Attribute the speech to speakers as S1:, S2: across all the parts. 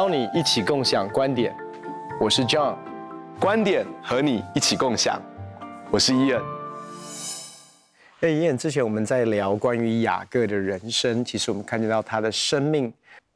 S1: 邀你一起共享观点，我是 John，
S2: 观点和你一起共享，我是 Ian。
S1: 哎伊恩之前我们在聊关于雅各的人生，其实我们看见到他的生命。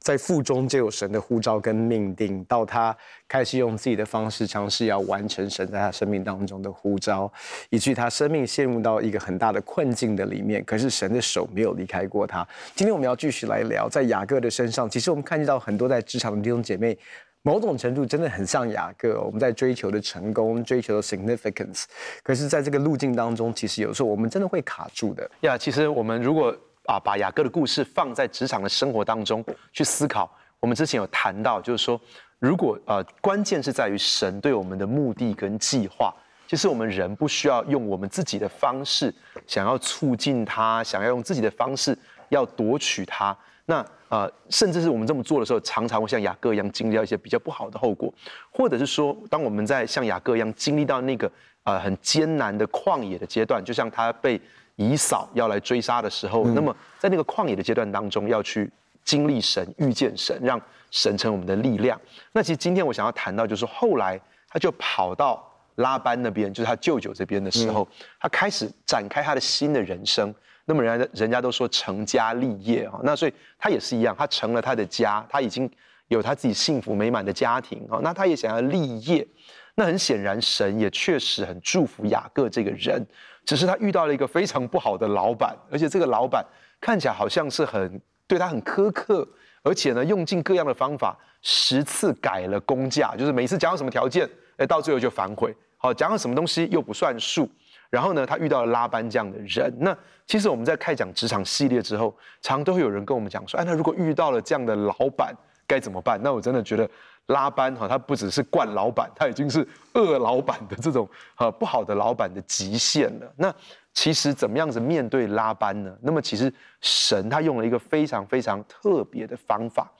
S1: 在腹中就有神的呼召跟命定，到他开始用自己的方式尝试要完成神在他生命当中的呼召，以至于他生命陷入到一个很大的困境的里面。可是神的手没有离开过他。今天我们要继续来聊，在雅各的身上，其实我们看见到很多在职场的弟兄姐妹，某种程度真的很像雅各。我们在追求的成功，追求的 significance，可是在这个路径当中，其实有时候我们真的会卡住的。
S2: 呀，其实我们如果。啊，把雅各的故事放在职场的生活当中去思考。我们之前有谈到，就是说，如果呃，关键是在于神对我们的目的跟计划。其实我们人不需要用我们自己的方式想要促进他，想要用自己的方式要夺取他。那呃，甚至是我们这么做的时候，常常会像雅各一样经历到一些比较不好的后果，或者是说，当我们在像雅各一样经历到那个呃很艰难的旷野的阶段，就像他被。以扫要来追杀的时候，那么在那个旷野的阶段当中，要去经历神、遇见神，让神成我们的力量。那其实今天我想要谈到，就是后来他就跑到拉班那边，就是他舅舅这边的时候，他开始展开他的新的人生。那么人家人家都说成家立业啊，那所以他也是一样，他成了他的家，他已经有他自己幸福美满的家庭啊，那他也想要立业。那很显然，神也确实很祝福雅各这个人。只是他遇到了一个非常不好的老板，而且这个老板看起来好像是很对他很苛刻，而且呢，用尽各样的方法，十次改了工价，就是每次讲到什么条件，哎，到最后就反悔。好，讲到什么东西又不算数。然后呢，他遇到了拉班这样的人。那其实我们在开讲职场系列之后，常常都会有人跟我们讲说，哎，那如果遇到了这样的老板该怎么办？那我真的觉得。拉班哈，他不只是惯老板，他已经是恶老板的这种呃不好的老板的极限了。那其实怎么样子面对拉班呢？那么其实神他用了一个非常非常特别的方法，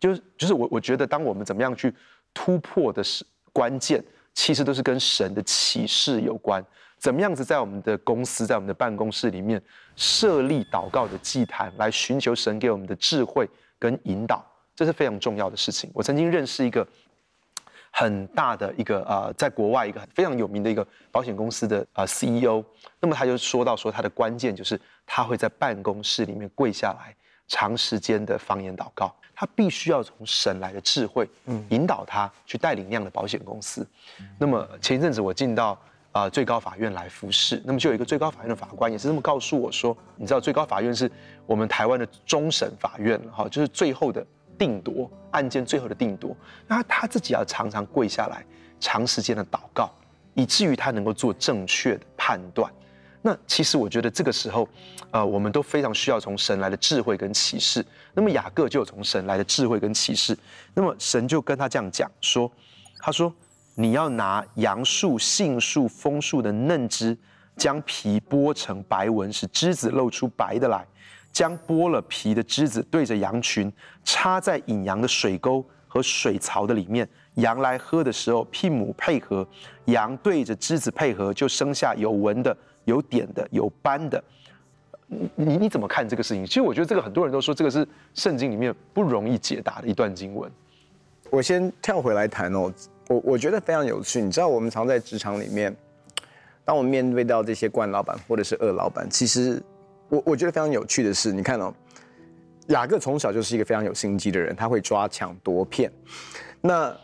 S2: 就是就是我我觉得当我们怎么样去突破的是关键，其实都是跟神的启示有关。怎么样子在我们的公司，在我们的办公室里面设立祷告的祭坛，来寻求神给我们的智慧跟引导。这是非常重要的事情。我曾经认识一个很大的一个呃，在国外一个非常有名的一个保险公司的呃 CEO。那么他就说到说，他的关键就是他会在办公室里面跪下来，长时间的方言祷告。他必须要从神来的智慧，引导他去带领那样的保险公司。那么前一阵子我进到啊最高法院来服侍，那么就有一个最高法院的法官也是这么告诉我说，你知道最高法院是我们台湾的终审法院哈，就是最后的。定夺案件最后的定夺，那他自己要常常跪下来，长时间的祷告，以至于他能够做正确的判断。那其实我觉得这个时候，呃，我们都非常需要从神来的智慧跟启示。那么雅各就有从神来的智慧跟启示。那么神就跟他这样讲说：“他说你要拿杨树、杏树、枫树的嫩枝，将皮剥成白纹，使枝子露出白的来。”将剥了皮的枝子对着羊群，插在引羊的水沟和水槽的里面。羊来喝的时候，牝母配合，羊对着枝子配合，就生下有纹的、有点的、有斑的。你你怎么看这个事情？其实我觉得这个很多人都说这个是圣经里面不容易解答的一段经文。
S1: 我先跳回来谈哦，我我觉得非常有趣。你知道，我们常在职场里面，当我们面对到这些官老板或者是恶老板，其实。我我觉得非常有趣的是，你看哦，雅各从小就是一个非常有心机的人，他会抓抢夺骗，那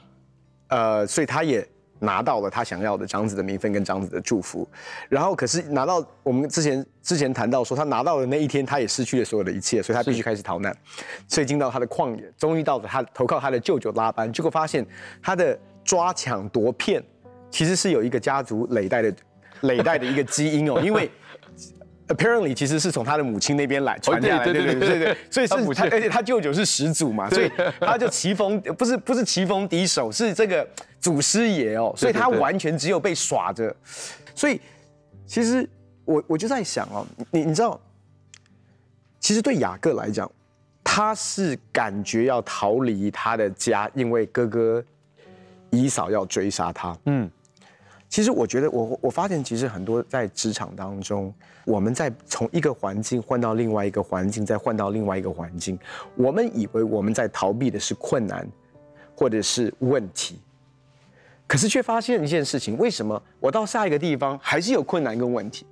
S1: 呃，所以他也拿到了他想要的长子的名分跟长子的祝福，然后可是拿到我们之前之前谈到说，他拿到的那一天，他也失去了所有的一切，所以他必须开始逃难，所以进到他的旷野，终于到了他投靠他的舅舅拉班，结果发现他的抓抢夺骗其实是有一个家族累代的累代的一个基因哦，因为。Apparently，其实是从他的母亲那边来传下来的，对对对对对，所以是他，而且他舅舅是始祖嘛，所以他就棋逢不是不是棋逢敌手，是这个祖师爷哦，所以他完全只有被耍着，所以其实我我就在想哦，你你知道，其实对雅各来讲，他是感觉要逃离他的家，因为哥哥以嫂要追杀他，嗯。其实我觉得我，我发现，其实很多在职场当中，我们在从一个环境换到另外一个环境，再换到另外一个环境，我们以为我们在逃避的是困难，或者是问题，可是却发现一件事情：为什么我到下一个地方还是有困难跟问题？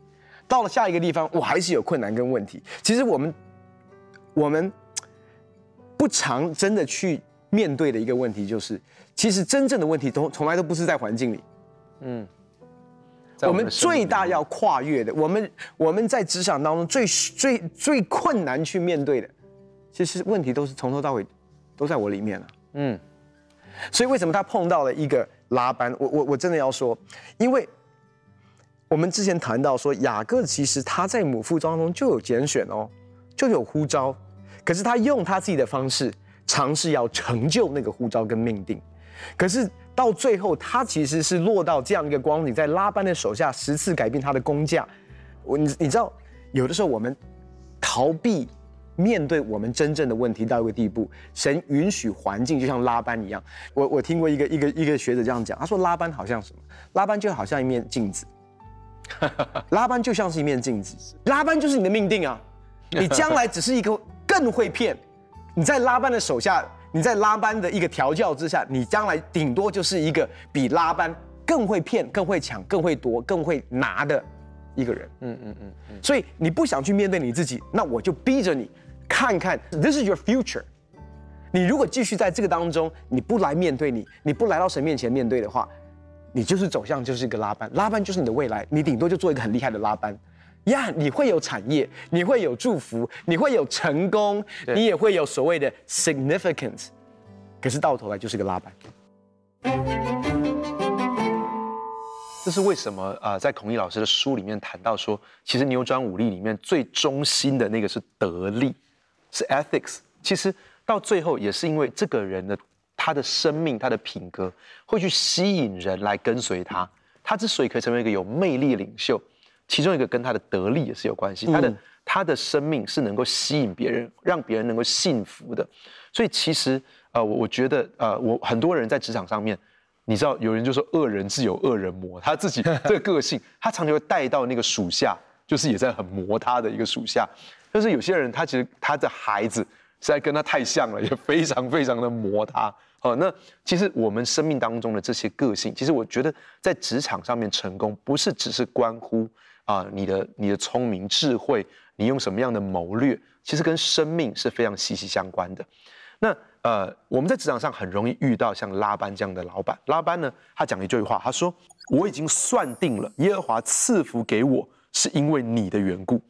S1: 到了下一个地方，我还是有困难跟问题。其实我们，我们不常真的去面对的一个问题，就是其实真正的问题都从来都不是在环境里。嗯，我们最大要跨越的，我们我们在职场当中最最最困难去面对的，其实问题都是从头到尾都在我里面了。嗯。所以为什么他碰到了一个拉班？我我我真的要说，因为我们之前谈到说，雅各其实他在母腹当中就有拣选哦，就有呼召，可是他用他自己的方式尝试要成就那个呼召跟命定，可是到最后他其实是落到这样一个光景，在拉班的手下十次改变他的工价。我你你知道，有的时候我们逃避。面对我们真正的问题到一个地步，神允许环境就像拉班一样。我我听过一个一个一个学者这样讲，他说拉班好像什么？拉班就好像一面镜子，拉班就像是一面镜子，拉班就是你的命定啊！你将来只是一个更会骗，你在拉班的手下，你在拉班的一个调教之下，你将来顶多就是一个比拉班更会骗、更会抢、更会夺、更会拿的一个人。嗯嗯嗯嗯。所以你不想去面对你自己，那我就逼着你。看看，This is your future。你如果继续在这个当中，你不来面对你，你不来到神面前面对的话，你就是走向就是一个拉班，拉班就是你的未来，你顶多就做一个很厉害的拉班，呀，你会有产业，你会有祝福，你会有成功，你也会有所谓的 significance，可是到头来就是个拉板。
S2: 这是为什么啊、呃？在孔毅老师的书里面谈到说，其实扭转武力里面最中心的那个是得力。是 ethics，其实到最后也是因为这个人的他的生命、他的品格会去吸引人来跟随他。他之所以可以成为一个有魅力的领袖，其中一个跟他的得力也是有关系。他的他的生命是能够吸引别人，让别人能够幸福的。所以其实呃，我我觉得呃，我很多人在职场上面，你知道有人就说恶人自有恶人磨，他自己 这个个性，他常常会带到那个属下，就是也在很磨他的一个属下。但是有些人，他其实他的孩子实在跟他太像了，也非常非常的磨他。哦，那其实我们生命当中的这些个性，其实我觉得在职场上面成功，不是只是关乎啊、呃、你的你的聪明智慧，你用什么样的谋略，其实跟生命是非常息息相关的。那呃，我们在职场上很容易遇到像拉班这样的老板。拉班呢，他讲一句话，他说：“我已经算定了，耶和华赐福给我，是因为你的缘故。”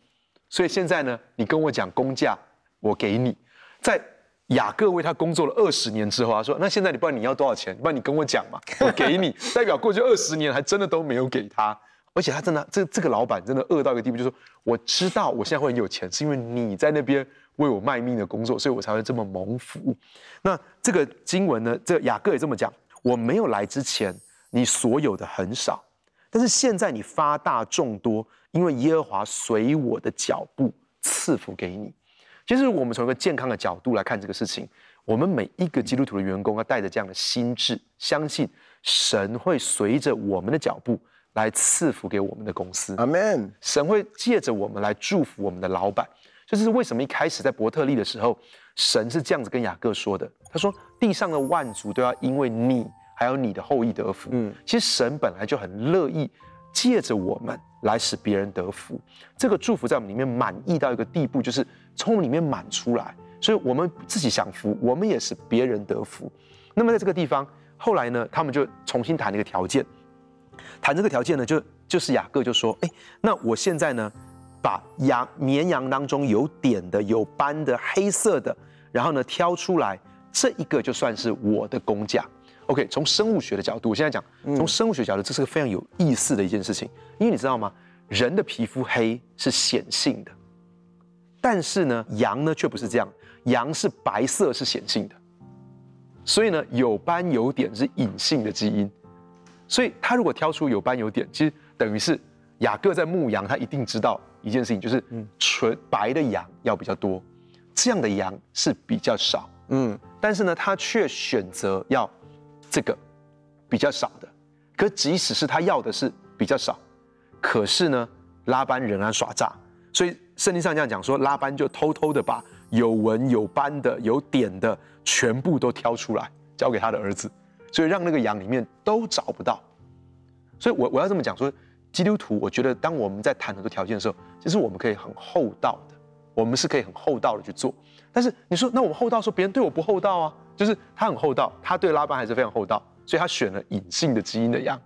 S2: 所以现在呢，你跟我讲工价，我给你。在雅各为他工作了二十年之后，他说：“那现在你不然你要多少钱？不然你跟我讲嘛，我给你。”代表过去二十年还真的都没有给他，而且他真的这这个老板真的恶到一个地步，就是说我知道我现在会很有钱，是因为你在那边为我卖命的工作，所以我才会这么蒙福。那这个经文呢，这雅各也这么讲：我没有来之前，你所有的很少，但是现在你发大众多。因为耶和华随我的脚步赐福给你。其实我们从一个健康的角度来看这个事情，我们每一个基督徒的员工要带着这样的心智，相信神会随着我们的脚步来赐福给我们的公司。阿门。神会借着我们来祝福我们的老板。这就是为什么一开始在伯特利的时候，神是这样子跟雅各说的。他说：“地上的万族都要因为你还有你的后裔得福。”嗯，其实神本来就很乐意。借着我们来使别人得福，这个祝福在我们里面满意到一个地步，就是从我们里面满出来，所以我们自己享福，我们也使别人得福。那么在这个地方，后来呢，他们就重新谈了一个条件，谈这个条件呢，就就是雅各就说，哎，那我现在呢，把羊绵羊当中有点的、有斑的、黑色的，然后呢挑出来，这一个就算是我的工价。OK，从生物学的角度，我现在讲，从生物学角度，这是个非常有意思的一件事情。因为你知道吗？人的皮肤黑是显性的，但是呢，羊呢却不是这样，羊是白色是显性的。所以呢，有斑有点是隐性的基因。所以他如果挑出有斑有点，其实等于是雅各在牧羊，他一定知道一件事情，就是纯白的羊要比较多，这样的羊是比较少。嗯，但是呢，他却选择要。这个比较少的，可即使是他要的是比较少，可是呢，拉班仍然耍诈，所以圣经上这样讲说，拉班就偷偷的把有纹有斑的、有点的全部都挑出来，交给他的儿子，所以让那个羊里面都找不到。所以我我要这么讲说，基督徒，我觉得当我们在谈很多条件的时候，其实我们可以很厚道的，我们是可以很厚道的去做。但是你说，那我们厚道说别人对我不厚道啊？就是他很厚道，他对拉班还是非常厚道，所以他选了隐性的基因的羊。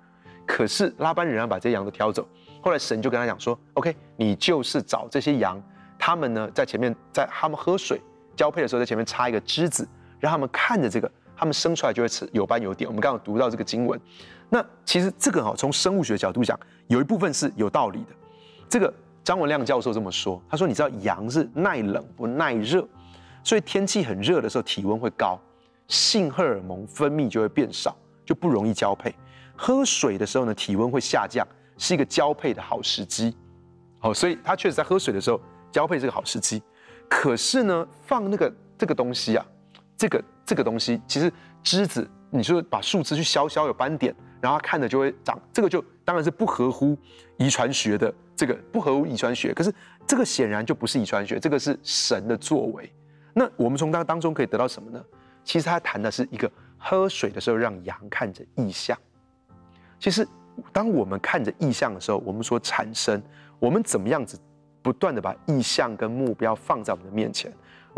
S2: 可是拉班仍然把这些羊都挑走。后来神就跟他讲说：“OK，你就是找这些羊，他们呢在前面，在他们喝水交配的时候，在前面插一个枝子，让他们看着这个，他们生出来就会有斑有点。我们刚刚读到这个经文，那其实这个哈，从生物学角度讲，有一部分是有道理的。这个张文亮教授这么说，他说：你知道羊是耐冷不耐热，所以天气很热的时候体温会高，性荷尔蒙分泌就会变少，就不容易交配。喝水的时候呢，体温会下降。”是一个交配的好时机，好，所以他确实在喝水的时候交配是个好时机。可是呢，放那个这个东西啊，这个这个东西其实枝子，你说把树枝去削削有斑点，然后它看着就会长，这个就当然是不合乎遗传学的，这个不合乎遗传学。可是这个显然就不是遗传学，这个是神的作为。那我们从当当中可以得到什么呢？其实他谈的是一个喝水的时候让羊看着异象，其实。当我们看着异象的时候，我们所产生，我们怎么样子不断的把异象跟目标放在我们的面前？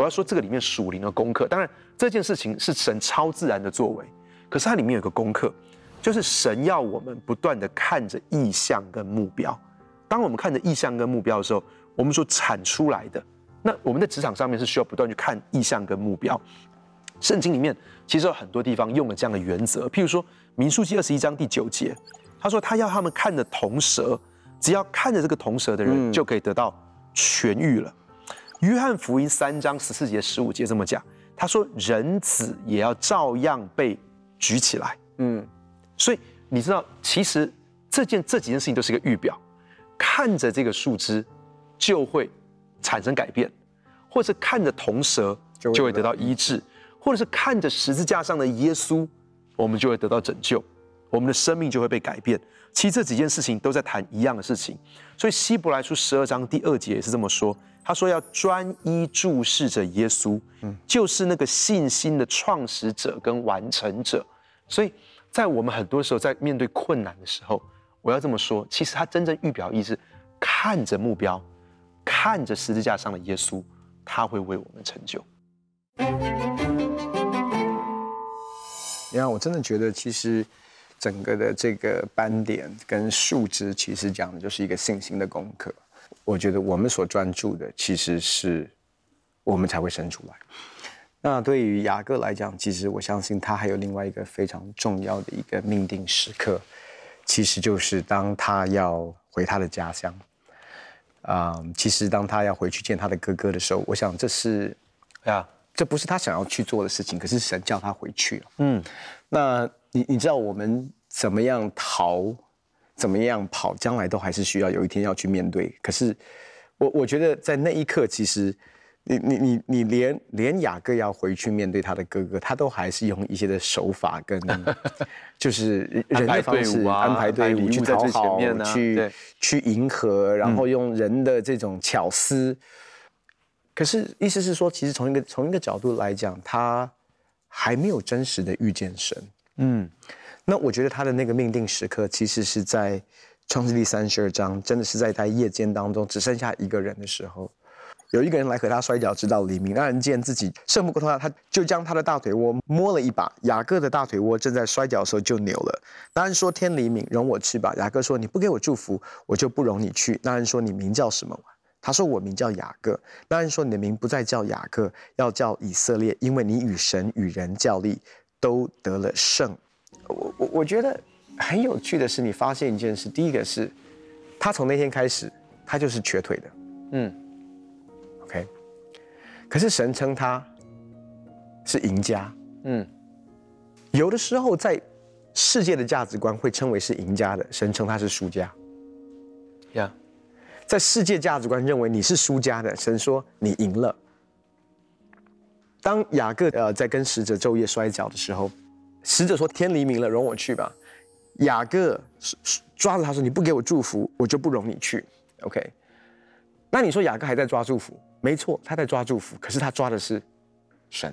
S2: 我要说这个里面属灵的功课，当然这件事情是神超自然的作为，可是它里面有个功课，就是神要我们不断的看着意向跟目标。当我们看着意向跟目标的时候，我们所产出来的，那我们在职场上面是需要不断去看意向跟目标。圣经里面其实有很多地方用了这样的原则，譬如说民数记二十一章第九节。他说：“他要他们看着铜蛇，只要看着这个铜蛇的人，就可以得到痊愈了。嗯”约翰福音三章十四节、十五节这么讲。他说：“人子也要照样被举起来。”嗯，所以你知道，其实这件这几件事情都是一个预表。看着这个树枝，就会产生改变；或者是看着铜蛇，就会得到医治；或者是看着十字架上的耶稣，我们就会得到拯救。我们的生命就会被改变。其实这几件事情都在谈一样的事情，所以希伯来书十二章第二节也是这么说。他说要专一注视着耶稣，嗯，就是那个信心的创始者跟完成者。所以在我们很多时候在面对困难的时候，我要这么说，其实他真正预表意是看着目标，看着十字架上的耶稣，他会为我们成就。
S1: 你看，我真的觉得其实。整个的这个斑点跟树枝，其实讲的就是一个信心的功课。我觉得我们所专注的，其实是我们才会生出来。那对于雅各来讲，其实我相信他还有另外一个非常重要的一个命定时刻，其实就是当他要回他的家乡。啊、嗯，其实当他要回去见他的哥哥的时候，我想这是啊，这不是他想要去做的事情，可是神叫他回去了。嗯，那。你你知道我们怎么样逃，怎么样跑，将来都还是需要有一天要去面对。可是我我觉得在那一刻，其实你你你你连连雅各要回去面对他的哥哥，他都还是用一些的手法跟 就是人的方式安排队伍去讨好，去去迎合，然后用人的这种巧思。可是意思是说，其实从一个从一个角度来讲，他还没有真实的遇见神。嗯，那我觉得他的那个命定时刻，其实是在创世记三十二章，真的是在他夜间当中只剩下一个人的时候，有一个人来和他摔跤，直到黎明。那人见自己胜不过他，他就将他的大腿窝摸了一把。雅各的大腿窝正在摔跤的时候就扭了。那人说：“天黎明，容我去吧。”雅各说：“你不给我祝福，我就不容你去。”那人说：“你名叫什么？”他说：“我名叫雅各。”那人说：“你的名不再叫雅各，要叫以色列，因为你与神与人较力。”都得了胜，我我我觉得很有趣的是，你发现一件事，第一个是，他从那天开始，他就是瘸腿的，嗯，OK，可是神称他是赢家，嗯，有的时候在世界的价值观会称为是赢家的，神称他是输家，呀，在世界价值观认为你是输家的，神说你赢了。当雅各呃在跟使者昼夜摔跤的时候，使者说：“天黎明了，容我去吧。”雅各抓着他说：“你不给我祝福，我就不容你去。”OK，那你说雅各还在抓祝福？没错，他在抓祝福，可是他抓的是神。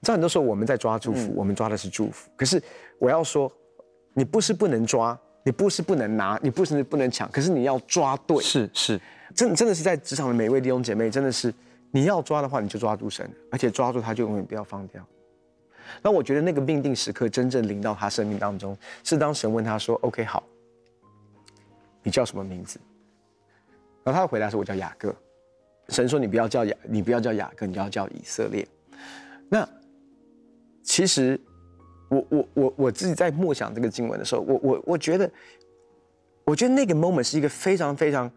S1: 知道很多时候我们在抓祝福，嗯、我们抓的是祝福。可是我要说，你不是不能抓，你不是不能拿，你不是不能抢，可是你要抓对。
S2: 是是，
S1: 真真的是在职场的每一位弟兄姐妹，真的是你要抓的话，你就抓住神，而且抓住他就永远不要放掉。那我觉得那个命定时刻真正临到他生命当中，是当神问他说：“OK，好，你叫什么名字？”然后他的回答说：“我叫雅各。”神说：“你不要叫雅，你不要叫雅各，你要叫以色列。”那其实我我我我自己在默想这个经文的时候，我我我觉得，我觉得那个 moment 是一个非常非常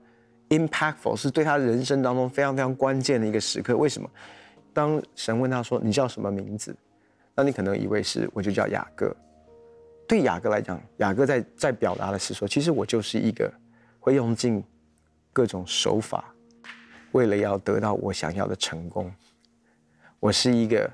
S1: impactful，是对他人生当中非常非常关键的一个时刻。为什么？当神问他说：“你叫什么名字？”那你可能以为是我就叫雅各。对雅各来讲，雅各在在表达的是说，其实我就是一个会用尽各种手法，为了要得到我想要的成功。我是一个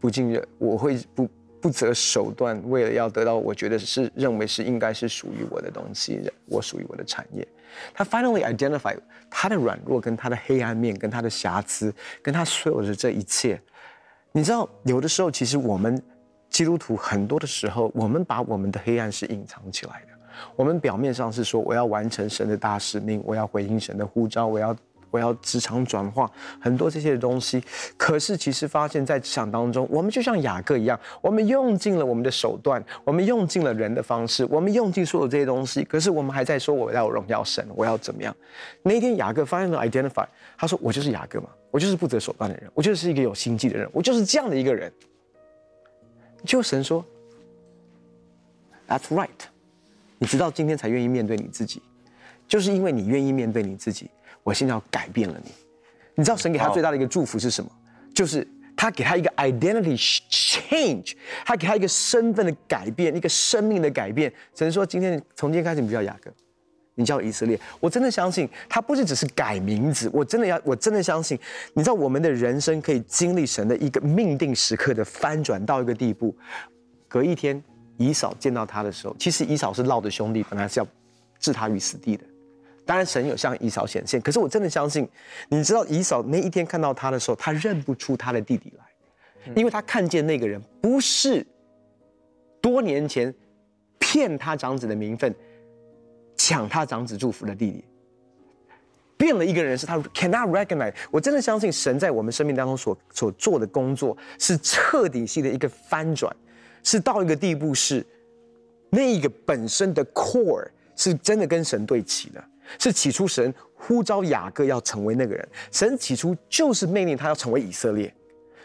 S1: 不尽人，我会不不择手段，为了要得到我觉得是认为是应该是属于我的东西，我属于我的产业。他 finally identify 他的软弱跟他的黑暗面，跟他的瑕疵，跟他所有的这一切。你知道，有的时候其实我们基督徒很多的时候，我们把我们的黑暗是隐藏起来的。我们表面上是说，我要完成神的大使命，我要回应神的呼召，我要我要职场转化很多这些东西。可是其实发现，在职场当中，我们就像雅各一样，我们用尽了我们的手段，我们用尽了人的方式，我们用尽所有这些东西。可是我们还在说，我要荣耀神，我要怎么样？那一天雅各发现了 identify，他说：“我就是雅各嘛。”我就是不择手段的人，我就是一个有心计的人，我就是这样的一个人。就神说，That's right。你直到今天才愿意面对你自己，就是因为你愿意面对你自己，我现在要改变了你。你知道神给他最大的一个祝福是什么？就是他给他一个 identity change，他给他一个身份的改变，一个生命的改变。神说，今天从今天开始，你不叫雅各。你叫以色列，我真的相信他不是只是改名字，我真的要，我真的相信，你知道我们的人生可以经历神的一个命定时刻的翻转到一个地步。隔一天，以扫见到他的时候，其实以扫是烙的兄弟，本来是要置他于死地的。当然，神有向以扫显现，可是我真的相信，你知道以扫那一天看到他的时候，他认不出他的弟弟来，因为他看见那个人不是多年前骗他长子的名分。抢他长子祝福的弟弟，变了一个人，是他 cannot recognize。我真的相信神在我们生命当中所所做的工作是彻底性的一个翻转，是到一个地步是那一个本身的 core 是真的跟神对齐的，是起初神呼召雅各要成为那个人，神起初就是命令他要成为以色列，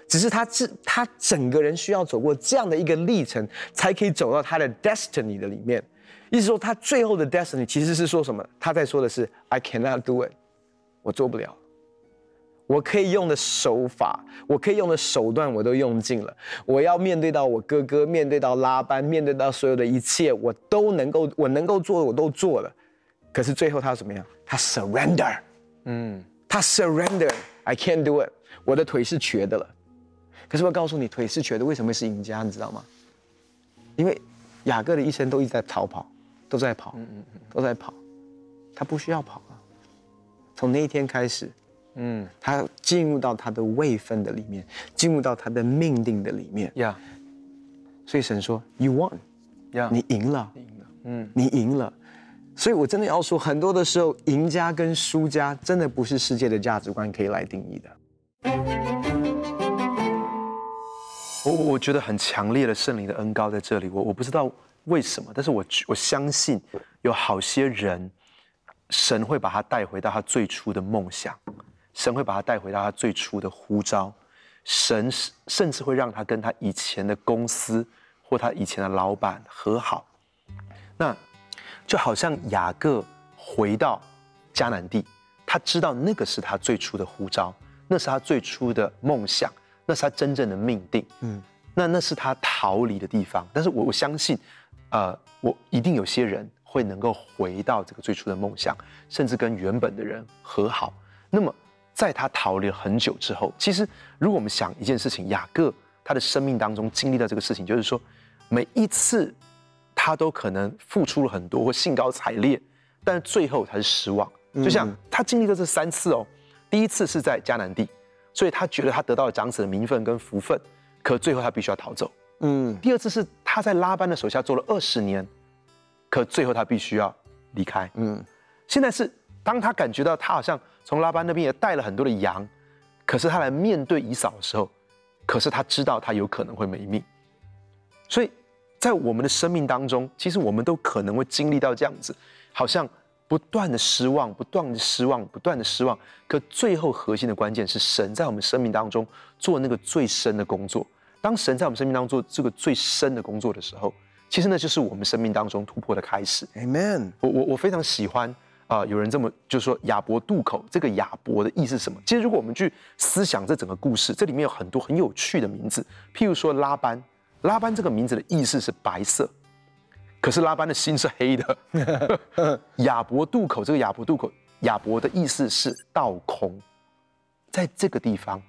S1: 只是他是他整个人需要走过这样的一个历程，才可以走到他的 destiny 的里面。意思说，他最后的 destiny 其实是说什么？他在说的是 I cannot do it，我做不了。我可以用的手法，我可以用的手段，我都用尽了。我要面对到我哥哥，面对到拉班，面对到所有的一切，我都能够，我能够做的我都做了。可是最后他怎么样？他 surrender，嗯，他 surrender，I can't do it，我的腿是瘸的了。可是我告诉你，腿是瘸的，为什么会是赢家？你知道吗？因为雅各的一生都一直在逃跑。都在跑，嗯嗯嗯，都在跑，他不需要跑了。从那一天开始，嗯，他进入到他的位分的里面，进入到他的命定的里面。呀，所以神说：“You won，呀，你赢了，赢了，嗯，你赢了。”所以我真的要说，很多的时候，赢家跟输家真的不是世界的价值观可以来定义的。
S2: 我我觉得很强烈的圣灵的恩膏在这里，我我不知道。为什么？但是我我相信有好些人，神会把他带回到他最初的梦想，神会把他带回到他最初的呼召，神甚至会让他跟他以前的公司或他以前的老板和好。那就好像雅各回到迦南地，他知道那个是他最初的呼召，那是他最初的梦想，那是他真正的命定。嗯，那那是他逃离的地方。但是我我相信。呃，我一定有些人会能够回到这个最初的梦想，甚至跟原本的人和好。那么，在他逃离了很久之后，其实如果我们想一件事情，雅各他的生命当中经历到这个事情，就是说，每一次他都可能付出了很多或兴高采烈，但是最后他是失望。就像他经历了这三次哦，第一次是在迦南地，所以他觉得他得到了长子的名分跟福分，可最后他必须要逃走。
S1: 嗯，
S2: 第二次是他在拉班的手下做了二十年，可最后他必须要离开。
S1: 嗯，
S2: 现在是当他感觉到他好像从拉班那边也带了很多的羊，可是他来面对以扫的时候，可是他知道他有可能会没命，所以在我们的生命当中，其实我们都可能会经历到这样子，好像不断的失望，不断的失望，不断的失望。可最后核心的关键是神在我们生命当中做那个最深的工作。当神在我们生命当中做这个最深的工作的时候，其实那就是我们生命当中突破的开始。
S1: Amen。
S2: 我我我非常喜欢啊、呃，有人这么就说亚伯渡口，这个亚伯的意思是什么？其实如果我们去思想这整个故事，这里面有很多很有趣的名字，譬如说拉班，拉班这个名字的意思是白色，可是拉班的心是黑的。亚伯渡口，这个亚伯渡口，亚伯的意思是倒空，在这个地方，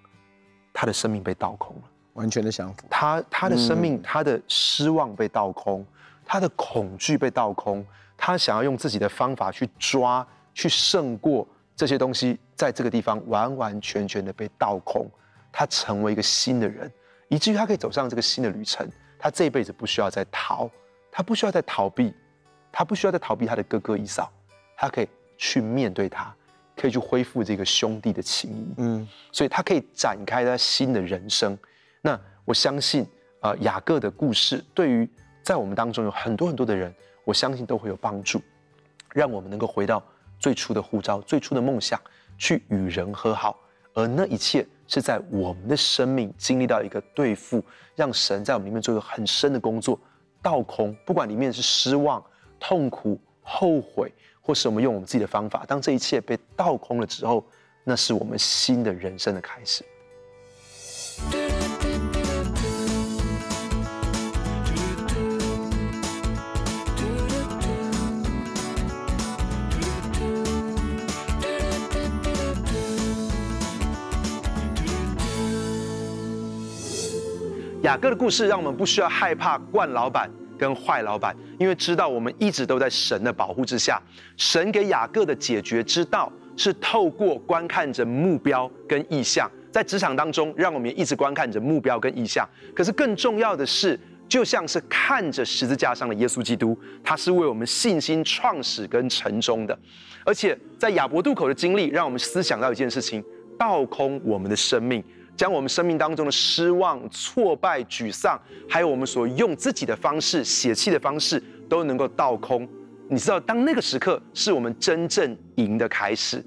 S2: 他的生命被倒空了。
S1: 完全的降服，
S2: 他他的生命，
S1: 嗯、
S2: 他的失望被倒空，他的恐惧被倒空，他想要用自己的方法去抓，去胜过这些东西，在这个地方完完全全的被倒空，他成为一个新的人，以至于他可以走上这个新的旅程。他这一辈子不需要再逃，他不需要再逃避，他不需要再逃避他的哥哥以扫，他可以去面对他，可以去恢复这个兄弟的情谊。嗯，所以他可以展开他新的人生。那我相信，呃，雅各的故事对于在我们当中有很多很多的人，我相信都会有帮助，让我们能够回到最初的呼召、最初的梦想，去与人和好。而那一切是在我们的生命经历到一个对付，让神在我们里面做一个很深的工作，倒空，不管里面是失望、痛苦、后悔，或是我们用我们自己的方法，当这一切被倒空了之后，那是我们新的人生的开始。雅各的故事让我们不需要害怕惯老板跟坏老板，因为知道我们一直都在神的保护之下。神给雅各的解决之道是透过观看着目标跟意向，在职场当中，让我们一直观看着目标跟意向。可是更重要的是，就像是看着十字架上的耶稣基督，他是为我们信心创始跟成终的。而且在亚伯渡口的经历，让我们思想到一件事情：倒空我们的生命。将我们生命当中的失望、挫败、沮丧，还有我们所用自己的方式、血气的方式，都能够倒空。你知道，当那个时刻是我们真正赢的开始。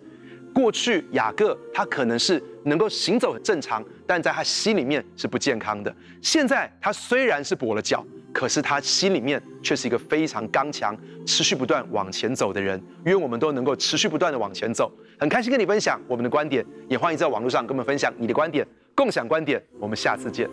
S2: 过去雅各他可能是能够行走很正常，但在他心里面是不健康的。现在他虽然是跛了脚，可是他心里面却是一个非常刚强、持续不断往前走的人。愿我们都能够持续不断的往前走。很开心跟你分享我们的观点，也欢迎在网络上跟我们分享你的观点。共享观点，我们下次见。